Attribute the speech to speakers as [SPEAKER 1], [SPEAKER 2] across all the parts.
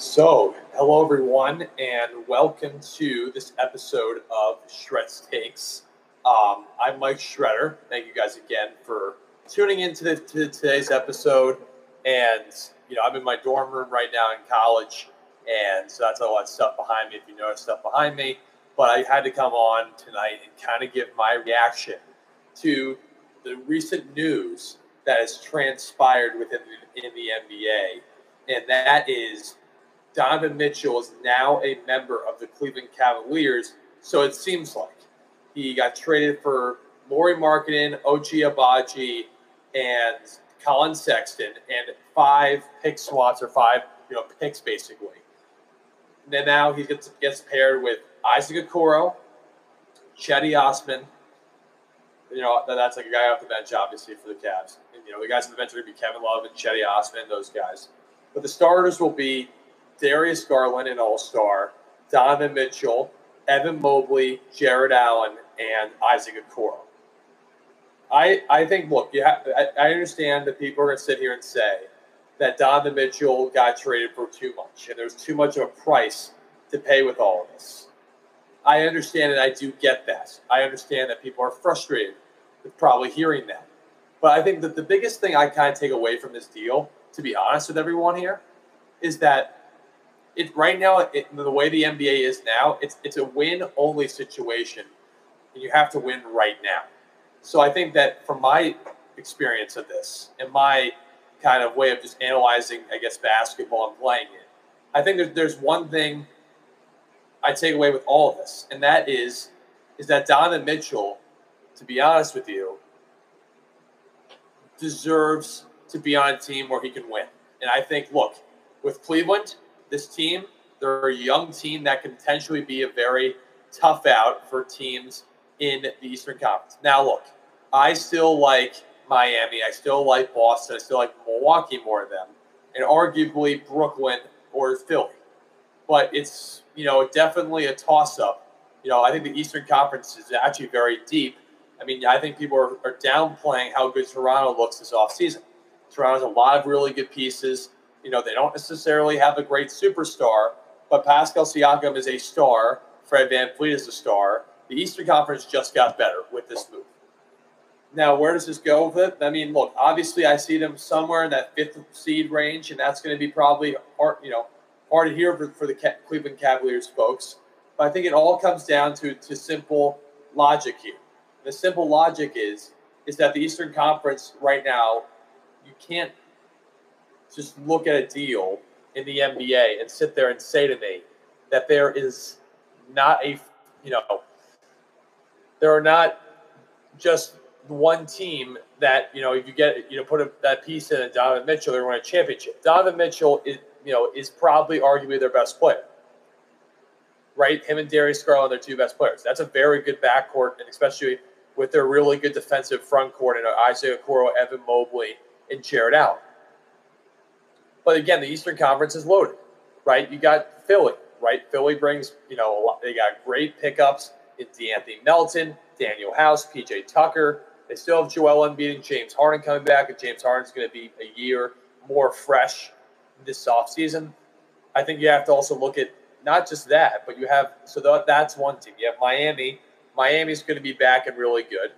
[SPEAKER 1] So, hello everyone, and welcome to this episode of Shred's Takes. Um, I'm Mike Shredder. Thank you guys again for tuning into the, to today's episode. And you know, I'm in my dorm room right now in college, and so that's a lot of stuff behind me. If you notice stuff behind me, but I had to come on tonight and kind of give my reaction to the recent news that has transpired within the, in the NBA, and that is Donovan Mitchell is now a member of the Cleveland Cavaliers. So it seems like he got traded for Lauri Markkanen, Ochai Agbaji, and Collin Sexton, and five pick swaps or five you know picks basically. And then now he gets gets paired with Isaac Okoro, Cedi Osman. You know that's like a guy off the bench, obviously for the Cavs. And, you know the guys on the bench are going to be Kevin Love and Cedi Osman, those guys. But the starters will be Darius Garland, an All Star, Donovan Mitchell, Evan Mobley, Jarrett Allen, and Isaac Okoro. I I think look, you I, I understand that people are going to sit here and say that Donovan Mitchell got traded for too much, and there's too much of a price to pay with all of this. I understand and I do get that. I understand that people are frustrated with probably hearing that. But I think that the biggest thing I kind of take away from this deal, to be honest with everyone here, is that it right now, it, the way the NBA is now, it's it's a win only situation, and you have to win right now. So I think that from my experience of this and my kind of way of just analyzing, I guess, basketball and playing it, I think there's there's one thing I take away with all of this, and that is is that Donovan Mitchell, to be honest with you, deserves to be on a team where he can win. And I think, look, with Cleveland, this team, they're a young team that can potentially be a very tough out for teams in the Eastern Conference. Now, look, I still like Miami. I still like Boston. I still like Milwaukee more than them, and arguably Brooklyn or Philly. But it's you know definitely a toss-up. You know, I think the Eastern Conference is actually very deep. I mean, I think people are, are downplaying how good Toronto looks this offseason. Toronto has a lot of really good pieces. You know, they don't necessarily have a great superstar, but Pascal Siakam is a star. Fred VanVleet is a star. The Eastern Conference just got better with this move. Now, where does this go with it? I mean, look, obviously, I see them somewhere in that fifth seed range, and that's going to be probably hard, you know, hard to hear for, for the Cleveland Cavaliers folks. But I think it all comes down to, to simple logic here. The simple logic is is that the Eastern Conference right now, you can't just look at a deal in the NBA and sit there and say to me that there is not a, you know, there are not just one team that you know if you get you know put a, that piece in a Donovan Mitchell, they're win a championship. Donovan Mitchell is you know is probably arguably their best player, right? Him and Darius Garland are two best players. That's a very good backcourt, and especially with their really good defensive front court and Isaac Okoro, Evan Mobley, and Jarrett Allen. But again, the Eastern Conference is loaded, right? You got Philly, right? Philly brings you know lot, they got great pickups in De'Anthony Melton, Danuel House, PJ Tucker. They still have Joel Embiid and James Harden coming back, and James Harden's going to be a year more fresh this offseason. I think you have to also look at not just that, but you have so that, that's one team. You have Miami. Miami's going to be back and really good.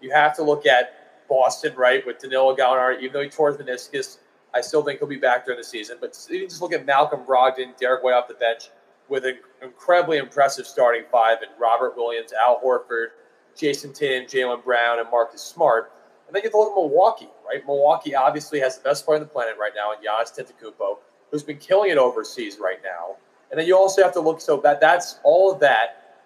[SPEAKER 1] You have to look at Boston, right, with Danilo Gallinari. Even though he tore his meniscus, I still think he'll be back during the season. But you just look at Malcolm Brogdon, Derrick White off the bench with an incredibly impressive starting five and Robert Williams, Al Horford, Jayson Tatum, Jaylen Brown, and Marcus Smart. And then you have to look at Milwaukee, right? Milwaukee obviously has the best player on the planet right now in Giannis Antetokounmpo, who's been killing it overseas right now. And then you also have to look so that that's all of that,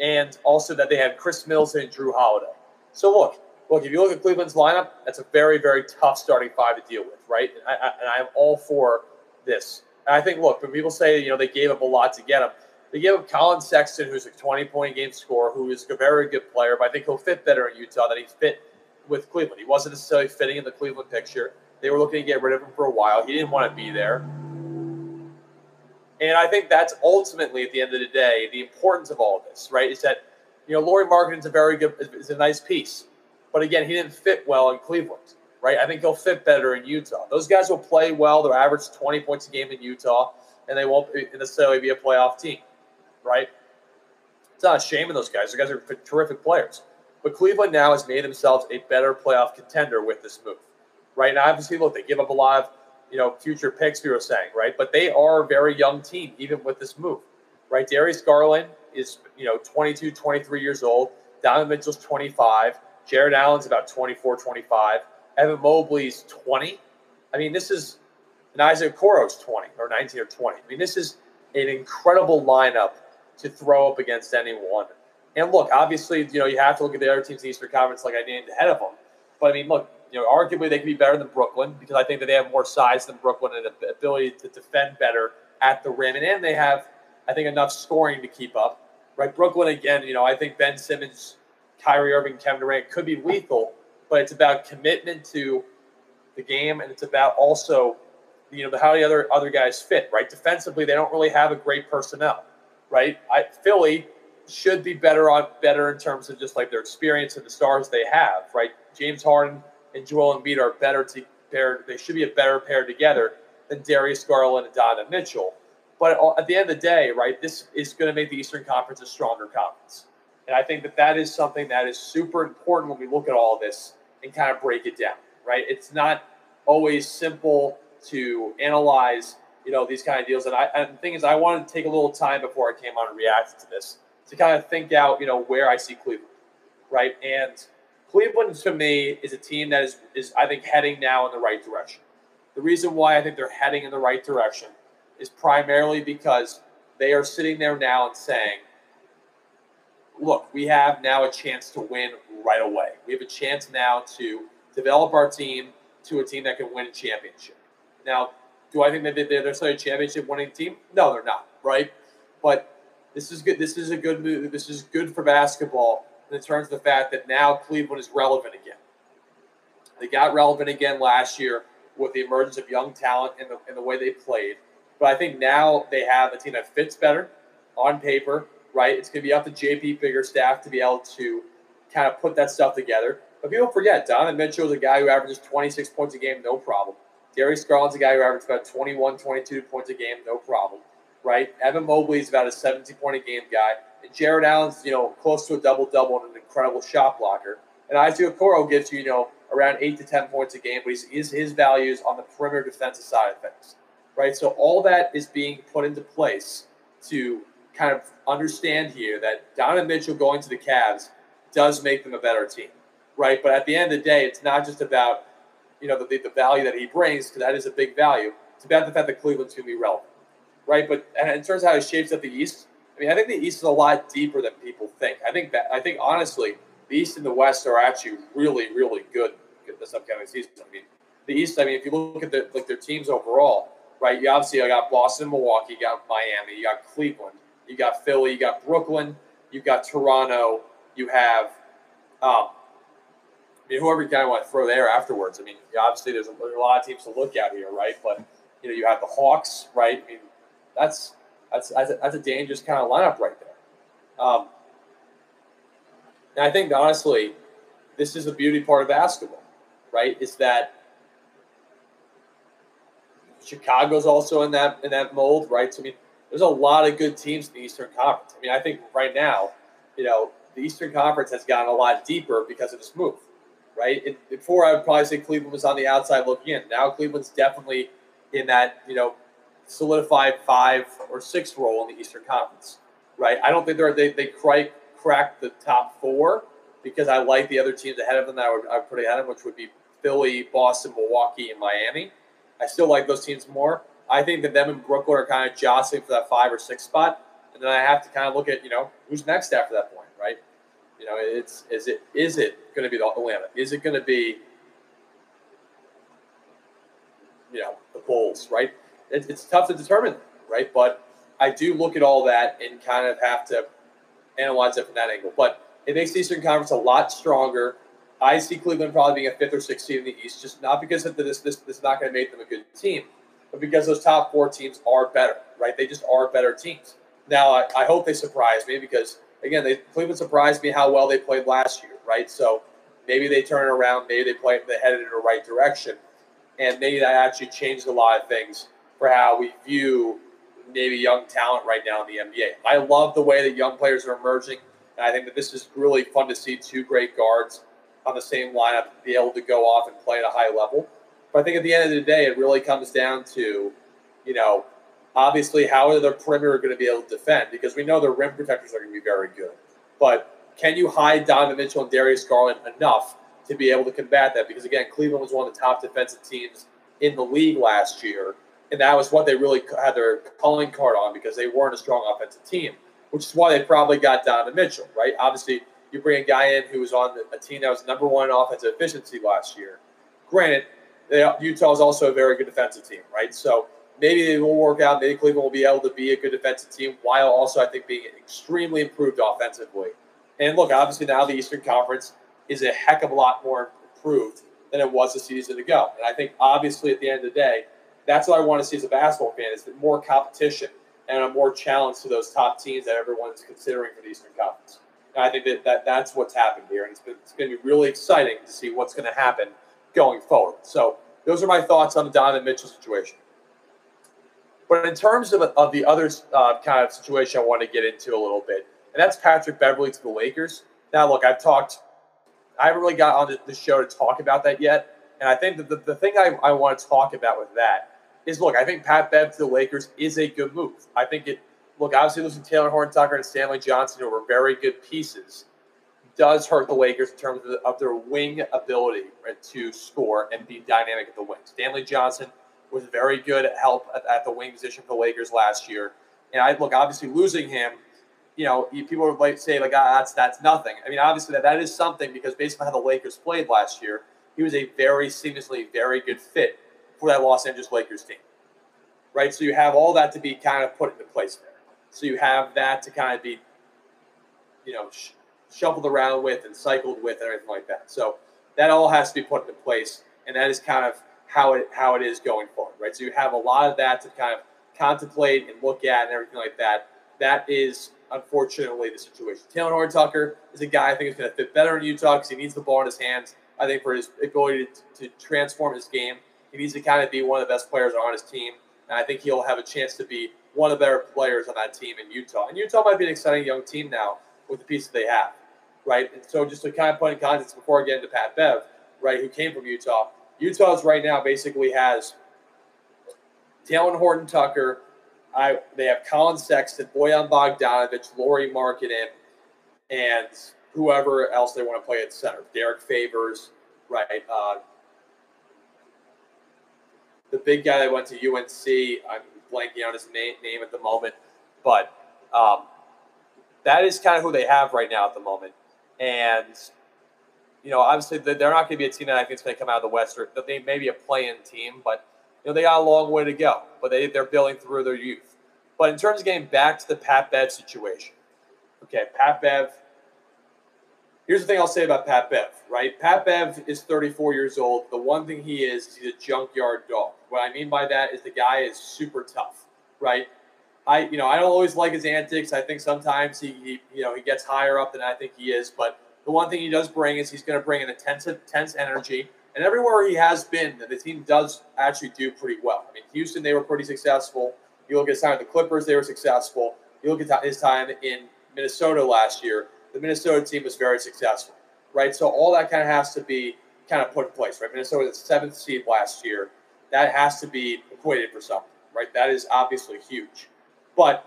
[SPEAKER 1] and also that they have Khris Middleton and Jrue Holiday. So look, look if you look at Cleveland's lineup, that's a very very tough starting five to deal with, right? And, I, and I'm all for this. And I think look when people say you know they gave up a lot to get him, they gave up Collin Sexton, who's a 20 point game scorer, who is a very good player, but I think he'll fit better in Utah than he fit with Cleveland. He wasn't necessarily fitting in the Cleveland picture. They were looking to get rid of him for a while. He didn't want to be there. And I think that's ultimately, at the end of the day, the importance of all of this, right? Is that, you know, Lauri Markkanen's a very good, is a nice piece. But again, he didn't fit well in Cleveland. right? I think he'll fit better in Utah. Those guys will play well. They'll average 20 points a game in Utah, and they won't necessarily be a playoff team, right? It's not a shame of those guys. Those guys are terrific players. But Cleveland now has made themselves a better playoff contender with this move, right? Now, obviously, look, they give up a lot of, you know, future picks, we were saying, right? But they are a very young team, even with this move, right? Darius Garland is, you know, 22, 23 years old. Donovan Mitchell's 25. Jarrett Allen's about 24, 25. Evan Mobley's 20. I mean, this is and Isaac Okoro's 20 or 19 or 20. I mean, this is an incredible lineup to throw up against anyone. And look, obviously, you know, you have to look at the other teams in the Eastern Conference like I named ahead of them. But I mean, look, you know, arguably they could be better than Brooklyn because I think that they have more size than Brooklyn and ability to defend better at the rim. And, and they have, I think, enough scoring to keep up. Right? Brooklyn, again, you know, I think Ben Simmons, Kyrie Irving, Kevin Durant could be lethal but it's about commitment to the game, and it's about also, you know, how the other other guys fit. Right, defensively, they don't really have a great personnel. Right, I, Philly should be better on better in terms of just like their experience and the stars they have. Right, James Harden and Joel Embiid are better to pair. They should be a better pair together than Darius Garland and Donovan Mitchell. But uh, at the end of the day, right, this is going to make the Eastern Conference a stronger conference. And I think that that is something that is super important when we look at all this and kind of break it down, right? It's not always simple to analyze, you know, these kind of deals. And I and the thing is, I wanted to take a little time before I came on and reacted to this to kind of think out, you know, where I see Cleveland, right? And Cleveland to me is a team that is is I think heading now in the right direction. The reason why I think they're heading in the right direction is primarily because they are sitting there now and saying, look, we have now a chance to win right away. We have a chance now to develop our team to a team that can win a championship. Now, do I think that they're necessarily a championship winning team? No, they're not, right? But this is good. This is a good move. This is good for basketball in terms of the fact that now Cleveland is relevant again. They got relevant again last year with the emergence of young talent and the, and the way they played. But I think now they have a team that fits better on paper, right? It's going to be up to JP Bickerstaff to be able to kind of put that stuff together. But people forget, Donovan Mitchell is a guy who averages 26 points a game, no problem. Darius Garland's a guy who averages about 21, 22 points a game, no problem. Right? Evan Mobley is about a 17 point a game guy. And Jarrett Allen's, you know, close to a double double and an incredible shot blocker. And Isaac Okoro gives you, you know, around eight to 10 points a game, but he's, his, his values on the perimeter defensive side of things. Right? So all that is being put into place to kind of understand here that Donovan Mitchell going to the Cavs does make them a better team, right? But at the end of the day, it's not just about you know the, the value that he brings because that is a big value. It's about the fact that Cleveland's going to be relevant, right? But in terms of how he shapes up the East, I mean, I think the East is a lot deeper than people think. I think that I think honestly, the East and the West are actually really, really good this upcoming season. I mean, the East. I mean, if you look at the, like their teams overall, right? You obviously got Boston, Milwaukee, you got Miami, you got Cleveland, you got Philly, you got Brooklyn, you've got Toronto, you have, um, I mean, whoever you kind of want to throw there afterwards. I mean, obviously there's a, there's a lot of teams to look at here, right? But you know, you have the Hawks, right? I mean, that's that's that's a, that's a dangerous kind of lineup right there. Um, and I think honestly, this is the beauty part of basketball, right? Is that Chicago's also in that in that mold, right? So I mean, there's a lot of good teams in the Eastern Conference. I mean, I think right now, you know, the Eastern Conference has gotten a lot deeper because of this move, right? It, before, I would probably say Cleveland was on the outside looking in. Now Cleveland's definitely in that you know solidified five or six role in the Eastern Conference, right? I don't think they're they they cracked the top four because I like the other teams ahead of them that I would, I would put ahead of them, which would be Philly, Boston, Milwaukee, and Miami. I still like those teams more. I think that them and Brooklyn are kind of jostling for that five or six spot, and then I have to kind of look at you know who's next after that point. Right? You know, it's is it is it going to be the Atlanta? Is it going to be you know the Bulls? Right? It, it's tough to determine, right? But I do look at all that and kind of have to analyze it from that angle. But it makes the Eastern Conference a lot stronger. I see Cleveland probably being a fifth or sixth seed in the East, just not because of this, this, this is not going to make them a good team, but because those top four teams are better, right? They just are better teams. Now, I, I hope they surprise me because again, they Cleveland surprised me how well they played last year, right? So maybe they turn it around, maybe they play they headed in the right direction, and maybe that actually changed a lot of things for how we view maybe young talent right now in the NBA. I love the way that young players are emerging, and I think that this is really fun to see two great guards on the same lineup be able to go off and play at a high level. But I think at the end of the day, it really comes down to, you know, obviously how are the perimeter going to be able to defend because we know the rim protectors are going to be very good. But can you hide Donovan Mitchell and Darius Garland enough to be able to combat that? Because again, Cleveland was one of the top defensive teams in the league last year, and that was what they really had their calling card on because they weren't a strong offensive team, which is why they probably got Donovan Mitchell, right? Obviously, you bring a guy in who was on a team that was number one in offensive efficiency last year. Granted, Utah is also a very good defensive team, right? So maybe it will work out. Maybe Cleveland will be able to be a good defensive team while also, I think, being extremely improved offensively. And look, obviously now the Eastern Conference is a heck of a lot more improved than it was a season ago. And I think obviously at the end of the day, that's what I want to see as a basketball fan is more competition and a more challenge to those top teams that everyone's considering for the Eastern Conference. And I think that, that that's what's happened here. And been, it's going to be really exciting to see what's going to happen going forward. So those are my thoughts on the Donovan Mitchell situation. But in terms of, of the other uh, kind of situation I want to get into a little bit, and that's Patrick Beverley to the Lakers. Now, look, I've talked, I haven't really got on the show to talk about that yet. And I think that the, the thing I, I want to talk about with that is look, I think Pat Bev to the Lakers is a good move. I think it, look, obviously losing Talen Horton-Tucker and Stanley Johnson, who were very good pieces, does hurt the Lakers in terms of, of their wing ability right, to score and be dynamic at the wing. Stanley Johnson was very good at help at, at the wing position for the Lakers last year. And I look, obviously losing him – you know, people would like say like, ah, that's that's nothing. I mean, obviously that, that is something because based on how the Lakers played last year, he was a very seamlessly very good fit for that Los Angeles Lakers team, right? So you have all that to be kind of put into place there. So you have that to kind of be, you know, shuffled around with and cycled with and everything like that. So that all has to be put into place, and that is kind of how it how it is going forward, right? So you have a lot of that to kind of contemplate and look at and everything like that. That is unfortunately, the situation. Talen Horton-Tucker is a guy I think is going to fit better in Utah because he needs the ball in his hands. I think for his ability to, to transform his game, he needs to kind of be one of the best players on his team. And I think he'll have a chance to be one of the better players on that team in Utah. And Utah might be an exciting young team now with the pieces they have, right? And so just to kind of put in context before I get into Pat Bev, right, who came from Utah, Utah's right now basically has Talen Horton-Tucker, I they have Collin Sexton, Bojan Bogdanovic, Lauri Markkanen, and whoever else they want to play at center. Derrick Favors, right? Uh, the big guy that went to UNC. I'm blanking on his name, name at the moment, but um, that is kind of who they have right now at the moment. And you know, obviously they're not going to be a team that I think is going to come out of the West. Or they may be a play-in team, but you know, they got a long way to go, but they, they're building through their youth. But in terms of getting back to the Pat Bev situation, okay, Pat Bev. Here's the thing I'll say about Pat Bev, right? Pat Bev is 34 years old. The one thing he is, is he's a junkyard dog. What I mean by that is the guy is super tough, right? I, you know, I don't always like his antics. I think sometimes he, he you know, he gets higher up than I think he is. But the one thing he does bring is he's going to bring an intense, intense energy. And everywhere he has been, the team does actually do pretty well. I mean, Houston, they were pretty successful. You look at his time with the Clippers, they were successful. You look at his time in Minnesota last year, the Minnesota team was very successful, right? So all that kind of has to be kind of put in place, right? Minnesota was the seventh seed last year. That has to be equated for something, right? That is obviously huge. But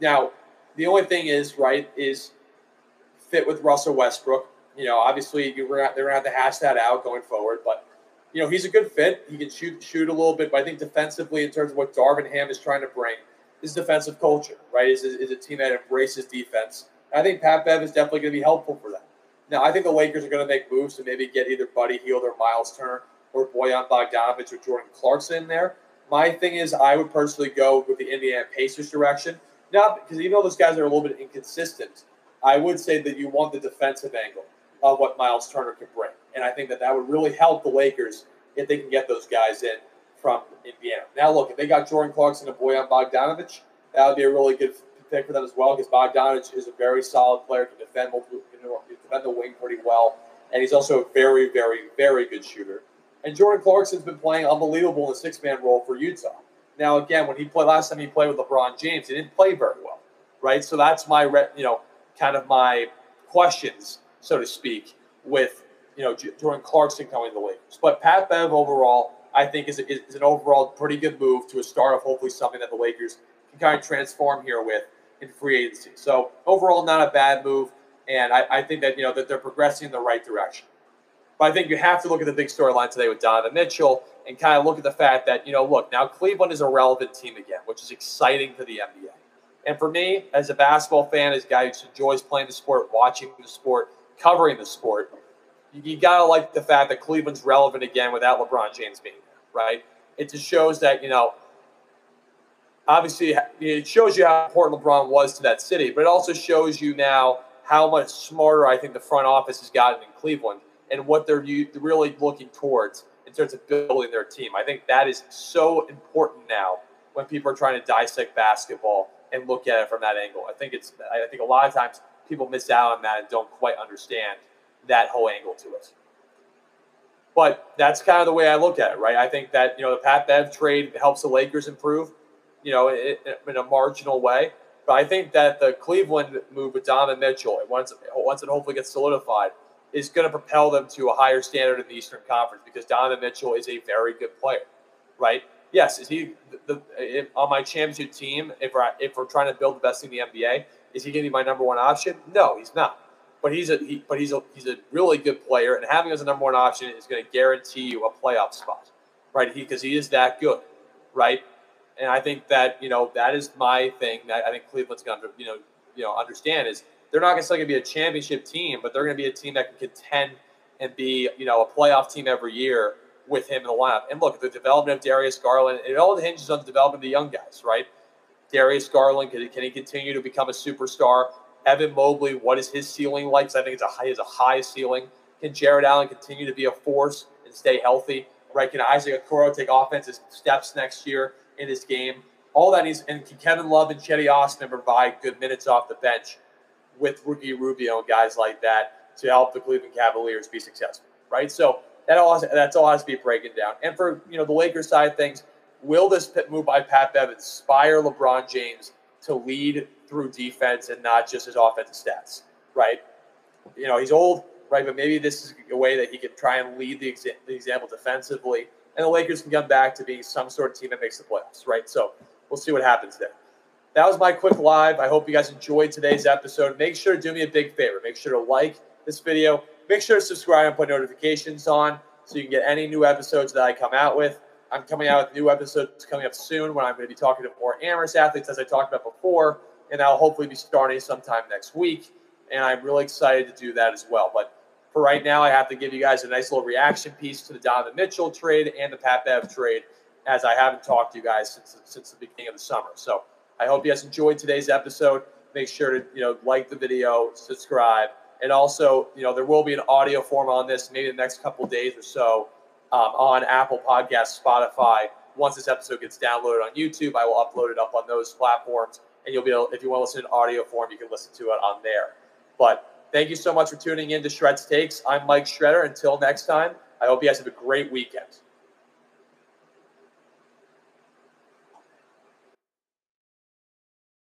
[SPEAKER 1] now, the only thing is, right, is fit with Russell Westbrook you know, obviously you're they're gonna have to hash that out going forward. But you know, he's a good fit. He can shoot shoot a little bit, but I think defensively, in terms of what Darvin Ham is trying to bring, is defensive culture, right? Is, is a team that embraces defense. I think Pat Bev is definitely going to be helpful for that. Now, I think the Lakers are going to make moves to maybe get either Buddy Hield or Miles Turner or Bojan Bogdanovic or Jordan Clarkson in there. My thing is, I would personally go with the Indiana Pacers direction. Not because even though those guys are a little bit inconsistent, I would say that you want the defensive angle of what Miles Turner can bring. And I think that that would really help the Lakers if they can get those guys in from Indiana. Now, look, if they got Jordan Clarkson and Bojan Bogdanovic, that would be a really good pick for them as well because Bogdanovic is a very solid player, can defend, can defend the wing pretty well, and he's also a very, very, very good shooter. And Jordan Clarkson's been playing unbelievable in the six man role for Utah. Now, again, when he played last time he played with LeBron James, he didn't play very well, right? So that's my, you know, kind of my questions, so to speak, with you know Jordan Clarkson coming to the Lakers. But Pat Bev overall, I think is, is an overall pretty good move to a start of hopefully something that the Lakers can kind of transform here with in free agency. So overall, not a bad move, and I, I think that you know that they're progressing in the right direction. But I think you have to look at the big storyline today with Donovan Mitchell and kind of look at the fact that, you know, look, now Cleveland is a relevant team again, which is exciting for the NBA. And for me, as a basketball fan, as a guy who enjoys playing the sport, watching the sport, covering the sport, you, you got to like the fact that Cleveland's relevant again without LeBron James being there, right? It just shows that, you know, obviously it shows you how important LeBron was to that city, but it also shows you now how much smarter I think the front office has gotten in Cleveland and what they're really looking towards in terms of building their team. I think that is so important now when people are trying to dissect basketball and look at it from that angle. I think it's I think a lot of times people miss out on that and don't quite understand that whole angle to it. But that's kind of the way I look at it, right? I think that you know the Pat Bev trade helps the Lakers improve, you know, in, a marginal way. But I think that the Cleveland move with Donovan Mitchell, once once it hopefully gets solidified, is going to propel them to a higher standard in the Eastern Conference because Donovan Mitchell is a very good player, right? Yes, is he the, the on my championship team? If we're if we're trying to build the best team in the NBA, is he going to be my number one option? No, he's not. But he's a he, but he's a he's a really good player, and having him as a number one option is going to guarantee you a playoff spot, right? He because he is that good, right? And I think that you know that is my thing that I think Cleveland's going to you know you know understand is they're not necessarily going to be a championship team, but they're going to be a team that can contend and be, you know, a playoff team every year with him in the lineup. And look, the development of Darius Garland, it all hinges on the development of the young guys, right? Darius Garland, can he, can he continue to become a superstar? Evan Mobley, what is his ceiling like? Because I think it's a high, it's a high ceiling. Can Jarrett Allen continue to be a force and stay healthy? Right? Can Isaac Okoro take offensive steps next year in his game? All that needs, and can Kevin Love and Cedi Osman provide good minutes off the bench? With Ricky Rubio and guys like that to help the Cleveland Cavaliers be successful, right? So that all has, that's all has to be breaking down. And for you know the Lakers side things, will this move by Pat Bev inspire LeBron James to lead through defense and not just his offensive stats, right? You know he's old, right? But maybe this is a way that he can try and lead the, exa- the example defensively, and the Lakers can come back to being some sort of team that makes the playoffs, right? So we'll see what happens there that was my quick live. I hope you guys enjoyed today's episode. Make sure to do me a big favor. Make sure to like this video. Make sure to subscribe and put notifications on so you can get any new episodes that I come out with. I'm coming out with new episodes coming up soon when I'm going to be talking to more Amherst athletes, as I talked about before, and I'll hopefully be starting sometime next week. And I'm really excited to do that as well. But for right now, I have to give you guys a nice little reaction piece to the Donovan Mitchell trade and the Pat Bev trade, as I haven't talked to you guys since since the beginning of the summer. So I hope you guys enjoyed today's episode. Make sure to you know like the video, subscribe, and also you know there will be an audio form on this maybe the next couple days or so um, on Apple Podcasts, Spotify. Once this episode gets downloaded on YouTube, I will upload it up on those platforms, and you'll be able, if you want to listen in audio form, you can listen to it on there. But thank you so much for tuning in to Shreds Takes. I'm Mike Shredder. Until next time, I hope you guys have a great weekend.